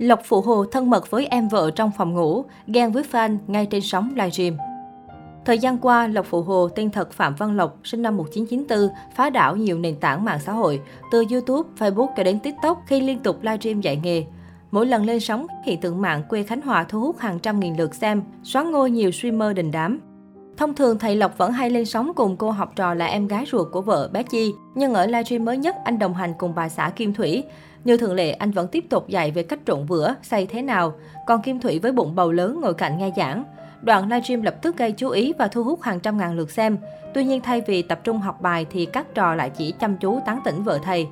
Lộc Phụ Hồ thân mật với em vợ trong phòng ngủ, ghen với fan ngay trên sóng livestream. Thời gian qua, Lộc Phụ Hồ, tên thật Phạm Văn Lộc, sinh năm 1994, phá đảo nhiều nền tảng mạng xã hội, từ YouTube, Facebook cho đến TikTok khi liên tục livestream dạy nghề. Mỗi lần lên sóng, hiện tượng mạng quê Khánh Hòa thu hút hàng trăm nghìn lượt xem, xóa ngôi nhiều streamer đình đám. Thông thường, thầy Lộc vẫn hay lên sóng cùng cô học trò là em gái ruột của vợ bé Chi. Nhưng ở livestream mới nhất, anh đồng hành cùng bà xã Kim Thủy. Như thường lệ, anh vẫn tiếp tục dạy về cách trộn bữa, xay thế nào. Còn Kim Thủy với bụng bầu lớn ngồi cạnh nghe giảng. Đoạn livestream lập tức gây chú ý và thu hút hàng trăm ngàn lượt xem. Tuy nhiên, thay vì tập trung học bài thì các trò lại chỉ chăm chú tán tỉnh vợ thầy.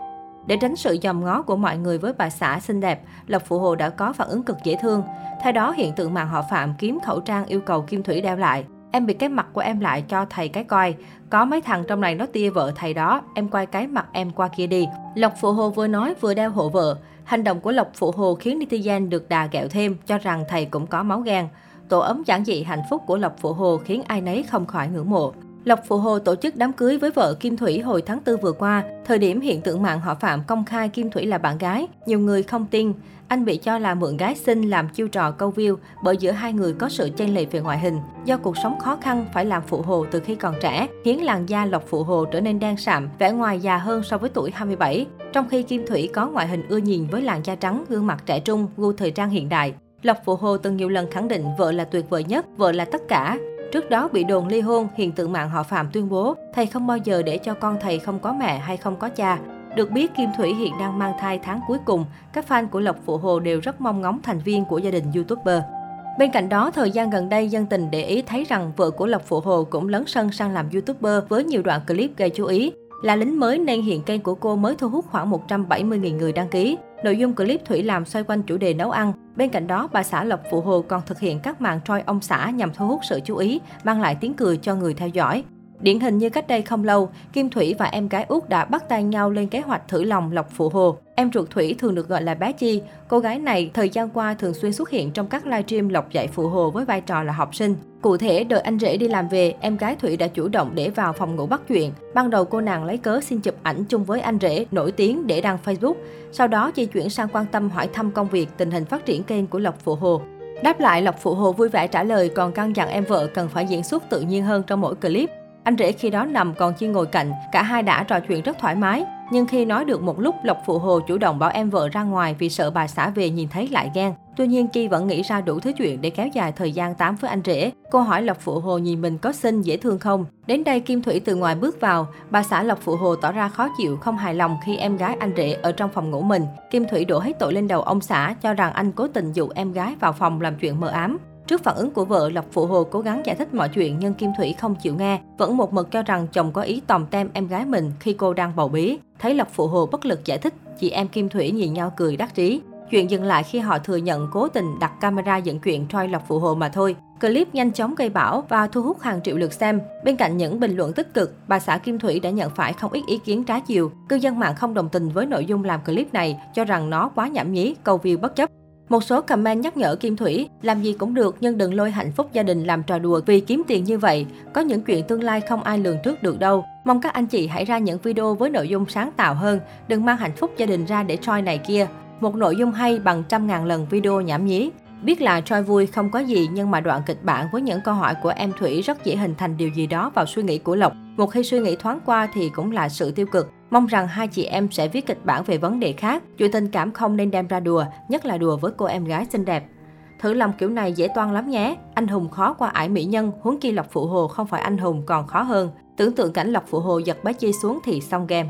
Để tránh sự dòm ngó của mọi người với bà xã xinh đẹp, Lộc Phụ Hồ đã có phản ứng cực dễ thương. Thay đó, hiện tượng mạng họ Phạm kiếm khẩu trang yêu cầu Kim Thủy đeo lại. Em bị cái mặt của em lại cho thầy cái coi. Có mấy thằng trong này nó tia vợ thầy đó, em quay cái mặt em qua kia đi. Lộc Phụ Hồ vừa nói vừa đeo hộ vợ. Hành động của Lộc Phụ Hồ khiến netizen được đà gẹo thêm, cho rằng thầy cũng có máu gan. Tổ ấm giản dị hạnh phúc của Lộc Phụ Hồ khiến ai nấy không khỏi ngưỡng mộ. Lộc Phụ Hồ tổ chức đám cưới với vợ Kim Thủy hồi tháng 4 vừa qua. Thời điểm hiện tượng mạng họ Phạm công khai Kim Thủy là bạn gái, nhiều người không tin. Anh bị cho là mượn gái xinh làm chiêu trò câu view bởi giữa hai người có sự chênh lệch về ngoại hình. Do cuộc sống khó khăn phải làm phụ hồ từ khi còn trẻ, khiến làn da Lộc Phụ Hồ trở nên đen sạm, vẻ ngoài già hơn so với tuổi 27. Trong khi Kim Thủy có ngoại hình ưa nhìn với làn da trắng, gương mặt trẻ trung, gu thời trang hiện đại. Lộc Phụ Hồ từng nhiều lần khẳng định vợ là tuyệt vời nhất, vợ là tất cả. Trước đó bị đồn ly hôn, hiện tượng mạng họ Phạm tuyên bố thầy không bao giờ để cho con thầy không có mẹ hay không có cha. Được biết, Kim Thủy hiện đang mang thai tháng cuối cùng. Các fan của Lộc Phụ Hồ đều rất mong ngóng thành viên của gia đình YouTuber. Bên cạnh đó, thời gian gần đây, dân tình để ý thấy rằng vợ của Lộc Phụ Hồ cũng lấn sân sang làm YouTuber với nhiều đoạn clip gây chú ý. Là lính mới nên hiện kênh của cô mới thu hút khoảng 170.000 người đăng ký. Nội dung clip Thủy làm xoay quanh chủ đề nấu ăn. Bên cạnh đó, bà xã Lộc Phụ Hồ còn thực hiện các màn troi ông xã nhằm thu hút sự chú ý, mang lại tiếng cười cho người theo dõi. Điển hình như cách đây không lâu, Kim Thủy và em gái út đã bắt tay nhau lên kế hoạch thử lòng Lộc Phụ Hồ. Em ruột Thủy thường được gọi là bé Chi. Cô gái này thời gian qua thường xuyên xuất hiện trong các livestream Lộc dạy Phụ Hồ với vai trò là học sinh. Cụ thể, đợi anh rể đi làm về, em gái Thủy đã chủ động để vào phòng ngủ bắt chuyện. Ban đầu cô nàng lấy cớ xin chụp ảnh chung với anh rể nổi tiếng để đăng Facebook. Sau đó di chuyển sang quan tâm hỏi thăm công việc, tình hình phát triển kênh của Lộc Phụ Hồ. Đáp lại, Lộc Phụ Hồ vui vẻ trả lời còn căn dặn em vợ cần phải diễn xuất tự nhiên hơn trong mỗi clip. Anh rể khi đó nằm còn Chi ngồi cạnh, cả hai đã trò chuyện rất thoải mái. Nhưng khi nói được một lúc, Lộc Phụ Hồ chủ động bảo em vợ ra ngoài vì sợ bà xã về nhìn thấy lại ghen. Tuy nhiên Chi vẫn nghĩ ra đủ thứ chuyện để kéo dài thời gian tám với anh rể. Cô hỏi Lộc Phụ Hồ nhìn mình có xinh dễ thương không? Đến đây Kim Thủy từ ngoài bước vào, bà xã Lộc Phụ Hồ tỏ ra khó chịu, không hài lòng khi em gái anh rể ở trong phòng ngủ mình. Kim Thủy đổ hết tội lên đầu ông xã, cho rằng anh cố tình dụ em gái vào phòng làm chuyện mờ ám. Trước phản ứng của vợ, Lộc Phụ Hồ cố gắng giải thích mọi chuyện nhưng Kim Thủy không chịu nghe, vẫn một mực cho rằng chồng có ý tòm tem em gái mình khi cô đang bầu bí. Thấy Lộc Phụ Hồ bất lực giải thích, chị em Kim Thủy nhìn nhau cười đắc trí. Chuyện dừng lại khi họ thừa nhận cố tình đặt camera dẫn chuyện Troy Lộc Phụ Hồ mà thôi. Clip nhanh chóng gây bão và thu hút hàng triệu lượt xem. Bên cạnh những bình luận tích cực, bà xã Kim Thủy đã nhận phải không ít ý kiến trái chiều. Cư dân mạng không đồng tình với nội dung làm clip này, cho rằng nó quá nhảm nhí, câu view bất chấp. Một số comment nhắc nhở Kim Thủy, làm gì cũng được nhưng đừng lôi hạnh phúc gia đình làm trò đùa vì kiếm tiền như vậy. Có những chuyện tương lai không ai lường trước được đâu. Mong các anh chị hãy ra những video với nội dung sáng tạo hơn, đừng mang hạnh phúc gia đình ra để soi này kia. Một nội dung hay bằng trăm ngàn lần video nhảm nhí. Biết là Choi vui không có gì nhưng mà đoạn kịch bản với những câu hỏi của em Thủy rất dễ hình thành điều gì đó vào suy nghĩ của Lộc. Một khi suy nghĩ thoáng qua thì cũng là sự tiêu cực. Mong rằng hai chị em sẽ viết kịch bản về vấn đề khác. Chuyện tình cảm không nên đem ra đùa, nhất là đùa với cô em gái xinh đẹp. Thử làm kiểu này dễ toan lắm nhé. Anh hùng khó qua ải mỹ nhân, huống chi Lộc Phụ Hồ không phải anh hùng còn khó hơn. Tưởng tượng cảnh Lộc Phụ Hồ giật bá chi xuống thì xong game.